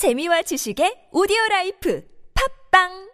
재미와 지식의 오디오 라이프. 팝빵!